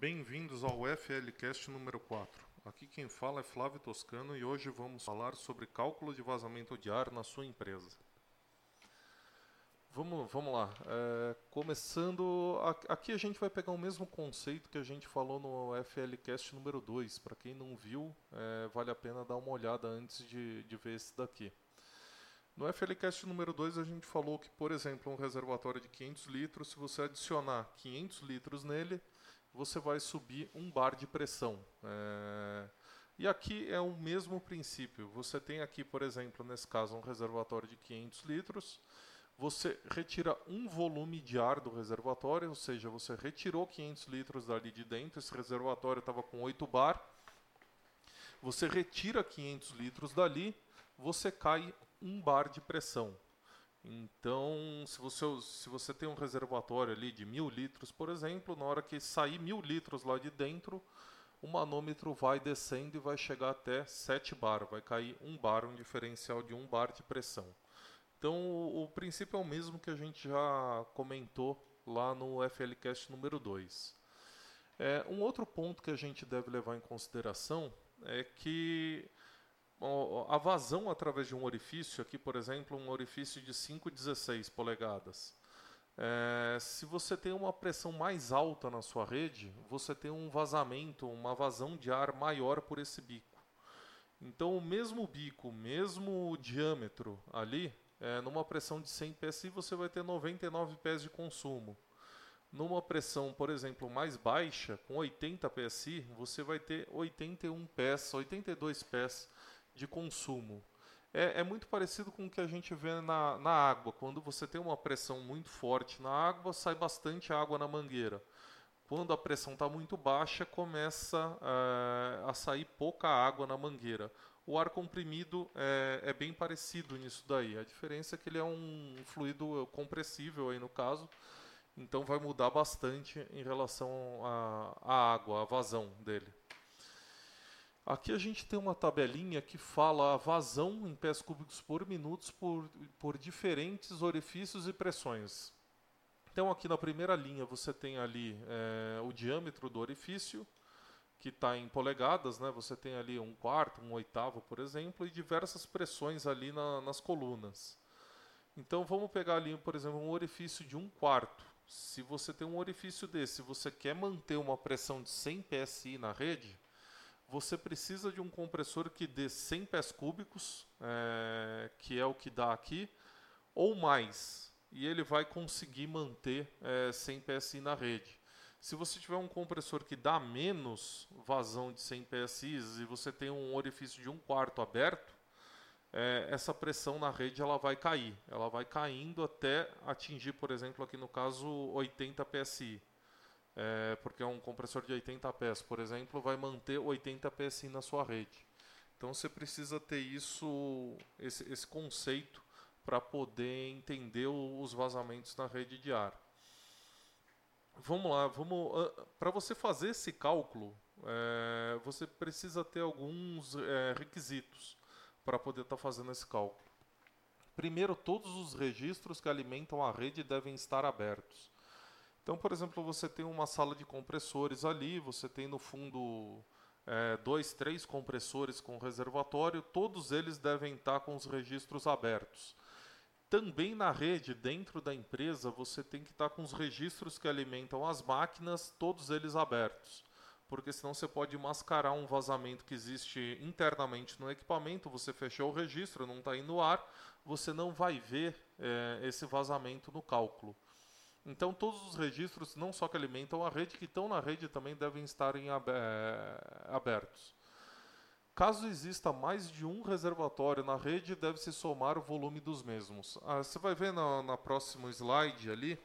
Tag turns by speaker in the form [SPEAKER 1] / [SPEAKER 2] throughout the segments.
[SPEAKER 1] Bem-vindos ao FLCast número 4. Aqui quem fala é Flávio Toscano e hoje vamos falar sobre cálculo de vazamento de ar na sua empresa. Vamos, vamos lá. É, começando, aqui a gente vai pegar o mesmo conceito que a gente falou no FLCast número 2. Para quem não viu, é, vale a pena dar uma olhada antes de, de ver esse daqui. No FLCast número 2 a gente falou que, por exemplo, um reservatório de 500 litros, se você adicionar 500 litros nele, você vai subir um bar de pressão. É... E aqui é o mesmo princípio. Você tem aqui, por exemplo, nesse caso, um reservatório de 500 litros. Você retira um volume de ar do reservatório, ou seja, você retirou 500 litros dali de dentro. Esse reservatório estava com 8 bar. Você retira 500 litros dali, você cai um bar de pressão. Então, se você, se você tem um reservatório ali de mil litros, por exemplo, na hora que sair mil litros lá de dentro, o manômetro vai descendo e vai chegar até 7 bar, vai cair um bar, um diferencial de um bar de pressão. Então, o, o princípio é o mesmo que a gente já comentou lá no FLCast número 2. É, um outro ponto que a gente deve levar em consideração é que a vazão através de um orifício, aqui por exemplo, um orifício de 5,16 polegadas. É, se você tem uma pressão mais alta na sua rede, você tem um vazamento, uma vazão de ar maior por esse bico. Então, o mesmo bico, mesmo diâmetro ali, é, numa pressão de 100 PSI, você vai ter 99 pés de consumo. Numa pressão, por exemplo, mais baixa, com 80 PSI, você vai ter 81 pés, 82 pés de consumo. É, é, muito parecido com o que a gente vê na, na água. Quando você tem uma pressão muito forte na água, sai bastante água na mangueira. Quando a pressão está muito baixa, começa é, a sair pouca água na mangueira. O ar comprimido é, é, bem parecido nisso daí. A diferença é que ele é um fluido compressível aí no caso, então vai mudar bastante em relação à água, à vazão dele. Aqui a gente tem uma tabelinha que fala a vazão em pés cúbicos por minutos por, por diferentes orifícios e pressões. Então aqui na primeira linha você tem ali é, o diâmetro do orifício, que está em polegadas, né? você tem ali um quarto, um oitavo, por exemplo, e diversas pressões ali na, nas colunas. Então vamos pegar ali, por exemplo, um orifício de um quarto. Se você tem um orifício desse, você quer manter uma pressão de 100 psi na rede, você precisa de um compressor que dê 100 pés cúbicos, é, que é o que dá aqui, ou mais, e ele vai conseguir manter é, 100 PSI na rede. Se você tiver um compressor que dá menos vazão de 100 PSI e você tem um orifício de um quarto aberto, é, essa pressão na rede ela vai cair. Ela vai caindo até atingir, por exemplo, aqui no caso, 80 PSI é, porque um compressor de 80 pés, por exemplo, vai manter 80 PSI na sua rede. Então você precisa ter isso, esse, esse conceito para poder entender os vazamentos na rede de ar. Vamos lá, vamos para você fazer esse cálculo, é, você precisa ter alguns é, requisitos para poder estar tá fazendo esse cálculo. Primeiro, todos os registros que alimentam a rede devem estar abertos. Então, por exemplo, você tem uma sala de compressores ali, você tem no fundo é, dois, três compressores com reservatório, todos eles devem estar com os registros abertos. Também na rede, dentro da empresa, você tem que estar com os registros que alimentam as máquinas, todos eles abertos. Porque senão você pode mascarar um vazamento que existe internamente no equipamento, você fechou o registro, não está indo no ar, você não vai ver é, esse vazamento no cálculo. Então, todos os registros, não só que alimentam a rede, que estão na rede também devem estar em abertos. Caso exista mais de um reservatório na rede, deve-se somar o volume dos mesmos. Ah, você vai ver na, na próximo slide ali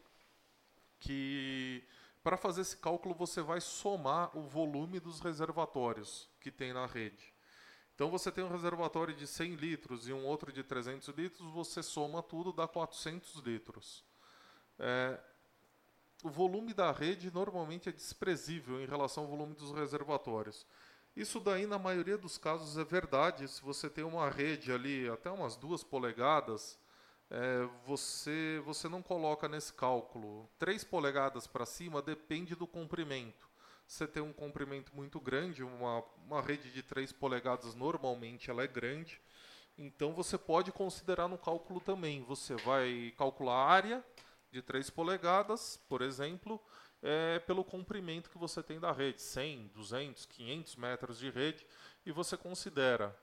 [SPEAKER 1] que para fazer esse cálculo você vai somar o volume dos reservatórios que tem na rede. Então você tem um reservatório de 100 litros e um outro de 300 litros, você soma tudo, dá 400 litros. É, o volume da rede normalmente é desprezível em relação ao volume dos reservatórios. Isso daí, na maioria dos casos, é verdade. Se você tem uma rede ali até umas duas polegadas, é, você, você não coloca nesse cálculo. 3 polegadas para cima depende do comprimento. você tem um comprimento muito grande, uma, uma rede de 3 polegadas normalmente ela é grande, então você pode considerar no cálculo também. Você vai calcular a área de 3 polegadas, por exemplo, é, pelo comprimento que você tem da rede, 100, 200, 500 metros de rede, e você considera.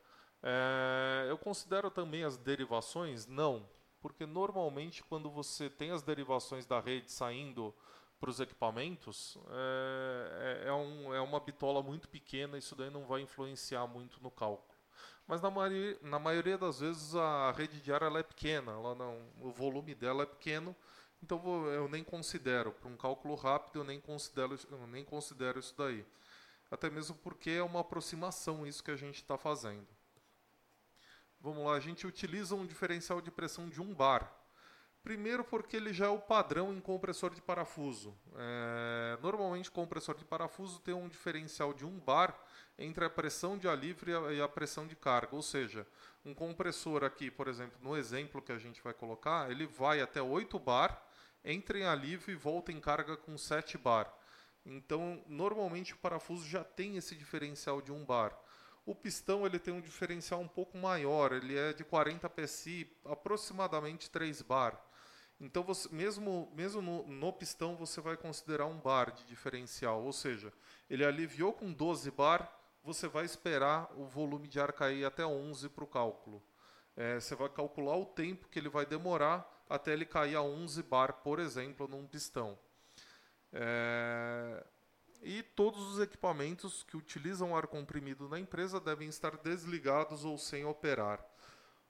[SPEAKER 1] É, eu considero também as derivações? Não, porque normalmente quando você tem as derivações da rede saindo para os equipamentos, é, é, é, um, é uma bitola muito pequena, isso daí não vai influenciar muito no cálculo. Mas na, maioria, na maioria das vezes a rede de ela é pequena, ela não, o volume dela é pequeno, então eu nem considero, para um cálculo rápido eu nem considero, eu nem considero isso daí. Até mesmo porque é uma aproximação isso que a gente está fazendo. Vamos lá, a gente utiliza um diferencial de pressão de 1 bar. Primeiro porque ele já é o padrão em compressor de parafuso. É, normalmente compressor de parafuso tem um diferencial de 1 bar entre a pressão de alívio e a pressão de carga. Ou seja, um compressor aqui, por exemplo, no exemplo que a gente vai colocar, ele vai até 8 bar, entra em alívio e volta em carga com 7 bar. Então, normalmente o parafuso já tem esse diferencial de 1 bar. O pistão ele tem um diferencial um pouco maior, ele é de 40 PSI, aproximadamente 3 bar. Então, você, mesmo, mesmo no, no, pistão, você vai considerar um bar de diferencial, ou seja, ele aliviou com 12 bar, você vai esperar o volume de ar cair até 11 para o cálculo. É, você vai calcular o tempo que ele vai demorar até ele cair a 11 bar, por exemplo, num pistão. É, e todos os equipamentos que utilizam ar comprimido na empresa devem estar desligados ou sem operar.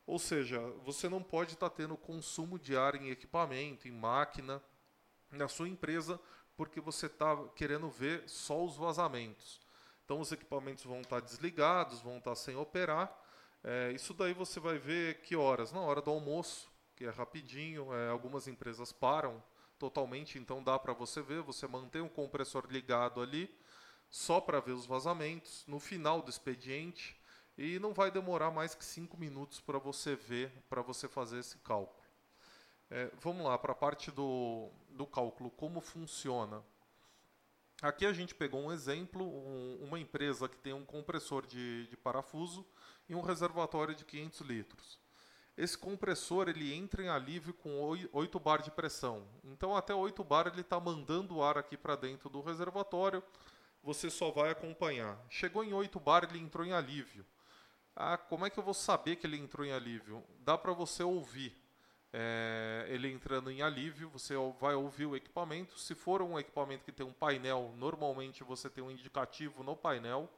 [SPEAKER 1] Ou seja, você não pode estar tá tendo consumo de ar em equipamento, em máquina, na sua empresa, porque você está querendo ver só os vazamentos. Então os equipamentos vão estar tá desligados, vão estar tá sem operar. É, isso daí você vai ver que horas? Na hora do almoço, que é rapidinho. É, algumas empresas param totalmente, então dá para você ver. Você mantém o compressor ligado ali, só para ver os vazamentos. No final do expediente, e não vai demorar mais que 5 minutos para você ver, para você fazer esse cálculo. É, vamos lá, para a parte do, do cálculo, como funciona. Aqui a gente pegou um exemplo, um, uma empresa que tem um compressor de, de parafuso e um reservatório de 500 litros. Esse compressor ele entra em alívio com 8 bar de pressão. Então até 8 bar ele está mandando o ar aqui para dentro do reservatório. Você só vai acompanhar. Chegou em 8 bar, ele entrou em alívio. Ah, como é que eu vou saber que ele entrou em alívio? Dá para você ouvir é, ele entrando em alívio, você vai ouvir o equipamento. Se for um equipamento que tem um painel, normalmente você tem um indicativo no painel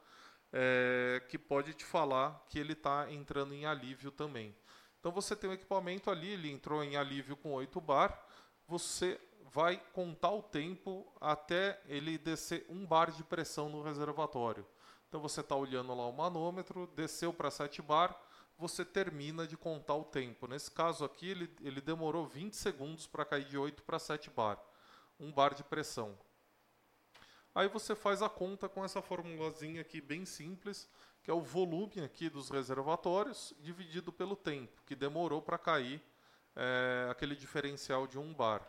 [SPEAKER 1] é, que pode te falar que ele está entrando em alívio também. Então você tem um equipamento ali, ele entrou em alívio com 8 bar, você vai contar o tempo até ele descer um bar de pressão no reservatório. Então você está olhando lá o manômetro, desceu para 7 bar, você termina de contar o tempo. Nesse caso aqui, ele, ele demorou 20 segundos para cair de 8 para 7 bar. Um bar de pressão. Aí você faz a conta com essa formulazinha aqui bem simples, que é o volume aqui dos reservatórios dividido pelo tempo, que demorou para cair é, aquele diferencial de 1 bar.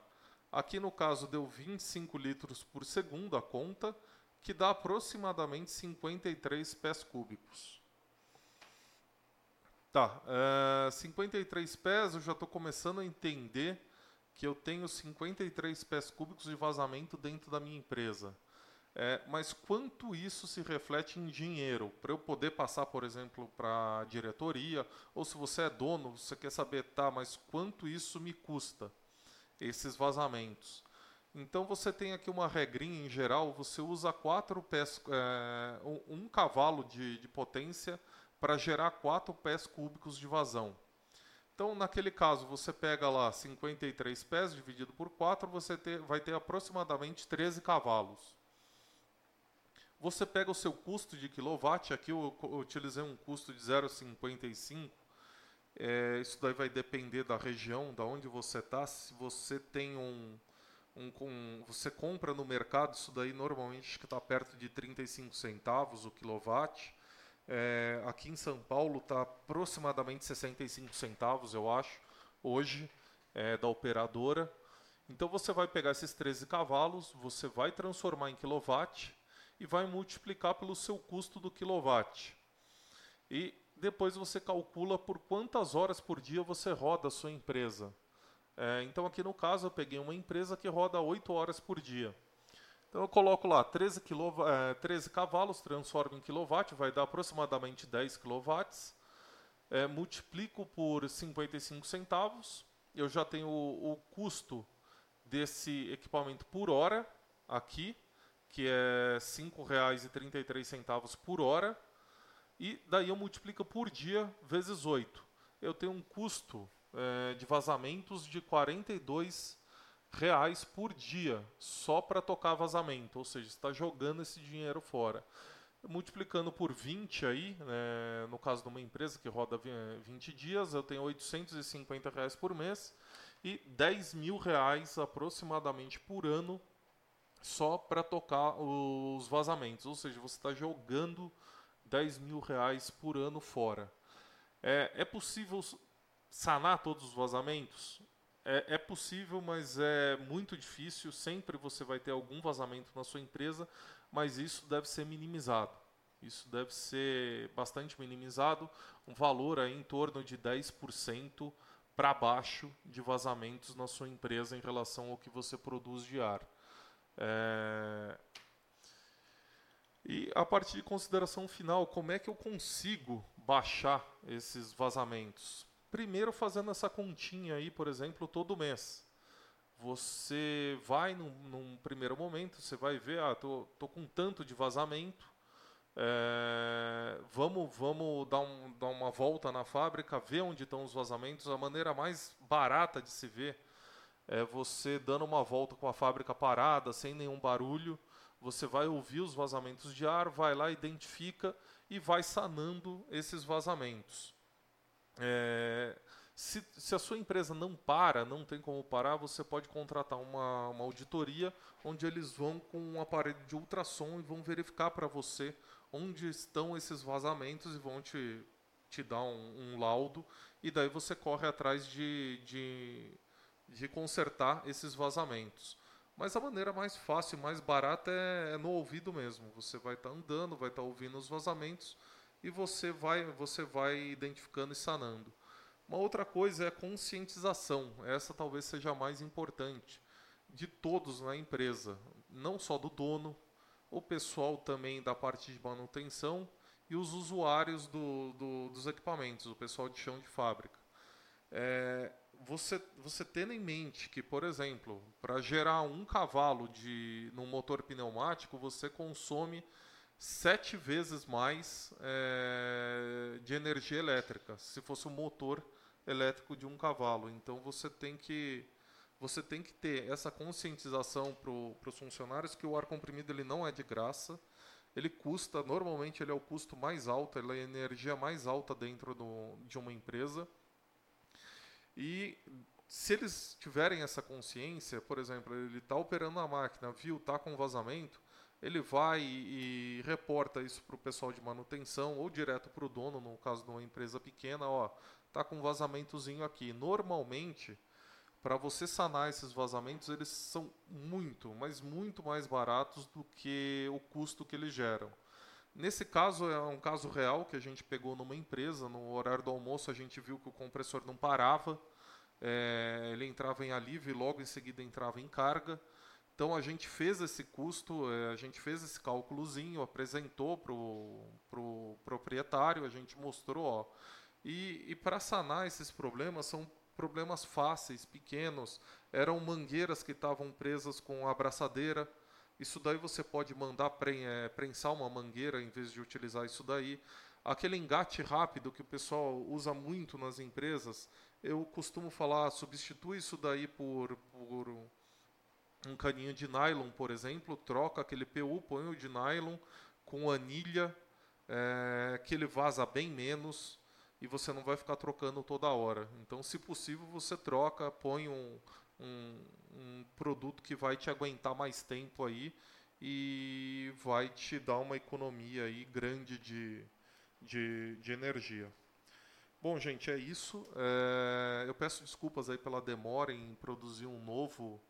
[SPEAKER 1] Aqui no caso deu 25 litros por segundo a conta, que dá aproximadamente 53 pés cúbicos. Tá, é, 53 pés eu já estou começando a entender que eu tenho 53 pés cúbicos de vazamento dentro da minha empresa. É, mas quanto isso se reflete em dinheiro? Para eu poder passar, por exemplo, para a diretoria, ou se você é dono, você quer saber, tá, mas quanto isso me custa, esses vazamentos? Então você tem aqui uma regrinha em geral, você usa quatro pés, é, um, cavalo de, de potência para gerar quatro pés cúbicos de vazão. Então, naquele caso, você pega lá 53 pés dividido por 4, você ter, vai ter aproximadamente 13 cavalos. Você pega o seu custo de quilowatt, aqui eu, utilizei um custo de 0,55. É, isso daí vai depender da região, da onde você está. Se você tem um, um, um, você compra no mercado, isso daí normalmente está perto de 35 centavos o quilowatt. É, aqui em São Paulo está aproximadamente 65 centavos, eu acho, hoje, é, da operadora. Então você vai pegar esses 13 cavalos, você vai transformar em quilowatt e vai multiplicar pelo seu custo do quilowatt. E depois você calcula por quantas horas por dia você roda a sua empresa. É, então aqui no caso eu peguei uma empresa que roda 8 horas por dia. Então eu coloco lá 13, quilov... é, 13 cavalos, transformo em quilowatt, vai dar aproximadamente 10 quilowatts. É, multiplico por 55 centavos, eu já tenho o, o custo desse equipamento por hora aqui, que é R$ 5,33 por hora. E daí eu multiplico por dia vezes 8. Eu tenho um custo é, de vazamentos de 42 reais por dia só para tocar vazamento, ou seja, está jogando esse dinheiro fora. Multiplicando por 20 aí, né, no caso de uma empresa que roda 20 dias, eu tenho 850 reais por mês e 10 mil reais aproximadamente por ano só para tocar os vazamentos. Ou seja, você está jogando 10 mil reais por ano fora. É, é possível sanar todos os vazamentos? É, é, possível, mas é muito difícil. Sempre você vai ter algum vazamento na sua empresa, mas isso deve ser minimizado. Isso deve ser bastante minimizado. Um valor aí em torno de 10% para baixo de vazamentos na sua empresa em relação ao que você produz de ar. É... E a partir de consideração final, como é que eu consigo baixar esses vazamentos? Primeiro fazendo essa continha aí, por exemplo, todo mês. Você vai num, num primeiro momento, você vai ver, ah, tô, tô com tanto de vazamento, é, vamos vamos dar, um, dar uma volta na fábrica, ver onde estão os vazamentos. A maneira mais barata de se ver é você dando uma volta com a fábrica parada, sem nenhum barulho. Você vai ouvir os vazamentos de ar, vai lá, identifica e vai sanando esses vazamentos. É, se, se, a sua empresa não para, não tem como parar, você pode contratar uma, uma auditoria onde eles vão com um aparelho de ultrassom e vão verificar para você onde estão esses vazamentos e vão te, te dar um, um laudo e daí você corre atrás de, de, de consertar esses vazamentos. Mas a maneira mais fácil mais barata é, é, no ouvido mesmo. Você vai estar tá andando, vai estar tá ouvindo os vazamentos e você vai, você vai identificando e sanando. Uma outra coisa é a conscientização. Essa talvez seja a mais importante de todos na empresa, não só do dono, o pessoal também da parte de manutenção e os usuários do, do, dos equipamentos, o pessoal de chão de fábrica. É, você, você tendo em mente que, por exemplo, para gerar um cavalo de num motor pneumático, você consome sete vezes mais é, de energia elétrica, se fosse um motor elétrico de um cavalo. Então você tem que você tem que ter essa conscientização para os funcionários que o ar comprimido ele não é de graça. Ele custa, normalmente ele é o custo mais alto, ele é a energia mais alta dentro do, de uma empresa. E se eles tiverem essa consciência, por exemplo, ele está operando a máquina, viu, está com vazamento, ele vai e, e reporta isso para o pessoal de manutenção ou direto para o dono, no caso de uma empresa pequena, ó, tá com um vazamentozinho aqui. Normalmente, para você sanar esses vazamentos, eles são muito, mas muito mais baratos do que o custo que eles geram. Nesse caso, é um caso real que a gente pegou numa empresa. No horário do almoço, a gente viu que o compressor não parava. É, ele entrava em alívio e logo em seguida entrava em carga. Então a gente fez esse custo, é, a gente fez esse cálculozinho, apresentou para o pro proprietário, a gente mostrou. Ó, e, e para sanar esses problemas são problemas fáceis, pequenos. Eram mangueiras que estavam presas com abraçadeira. Isso daí você pode mandar é, prensar uma mangueira em vez de utilizar isso daí. Aquele engate rápido que o pessoal usa muito nas empresas, eu costumo falar, substitui isso daí por, por um caninho de nylon, por exemplo, troca aquele PU, põe o de nylon com anilha, é, que ele vaza bem menos e você não vai ficar trocando toda hora. Então, se possível, você troca, põe um, um, um produto que vai te aguentar mais tempo aí e vai te dar uma economia aí grande de, de, de energia. Bom, gente, é isso. É, eu peço desculpas aí pela demora em produzir um novo,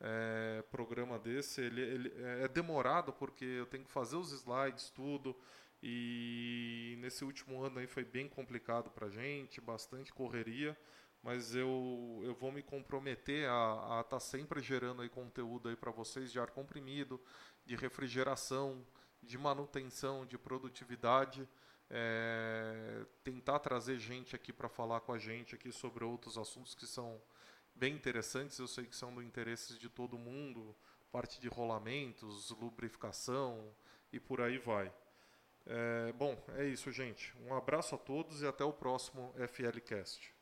[SPEAKER 1] é, programa desse. Ele, ele, é demorado porque eu tenho que fazer os slides, tudo. E nesse último ano aí foi bem complicado para gente, bastante correria, mas eu, eu vou me comprometer a estar tá sempre gerando aí conteúdo aí para vocês de ar comprimido, de refrigeração, de manutenção, de produtividade. É, tentar trazer gente aqui para falar com a gente aqui sobre outros assuntos que são bem interessantes, eu sei que são do interesse de todo mundo, parte de rolamentos, lubrificação e por aí vai. É, bom, é isso, gente. Um abraço a todos e até o próximo FLCast.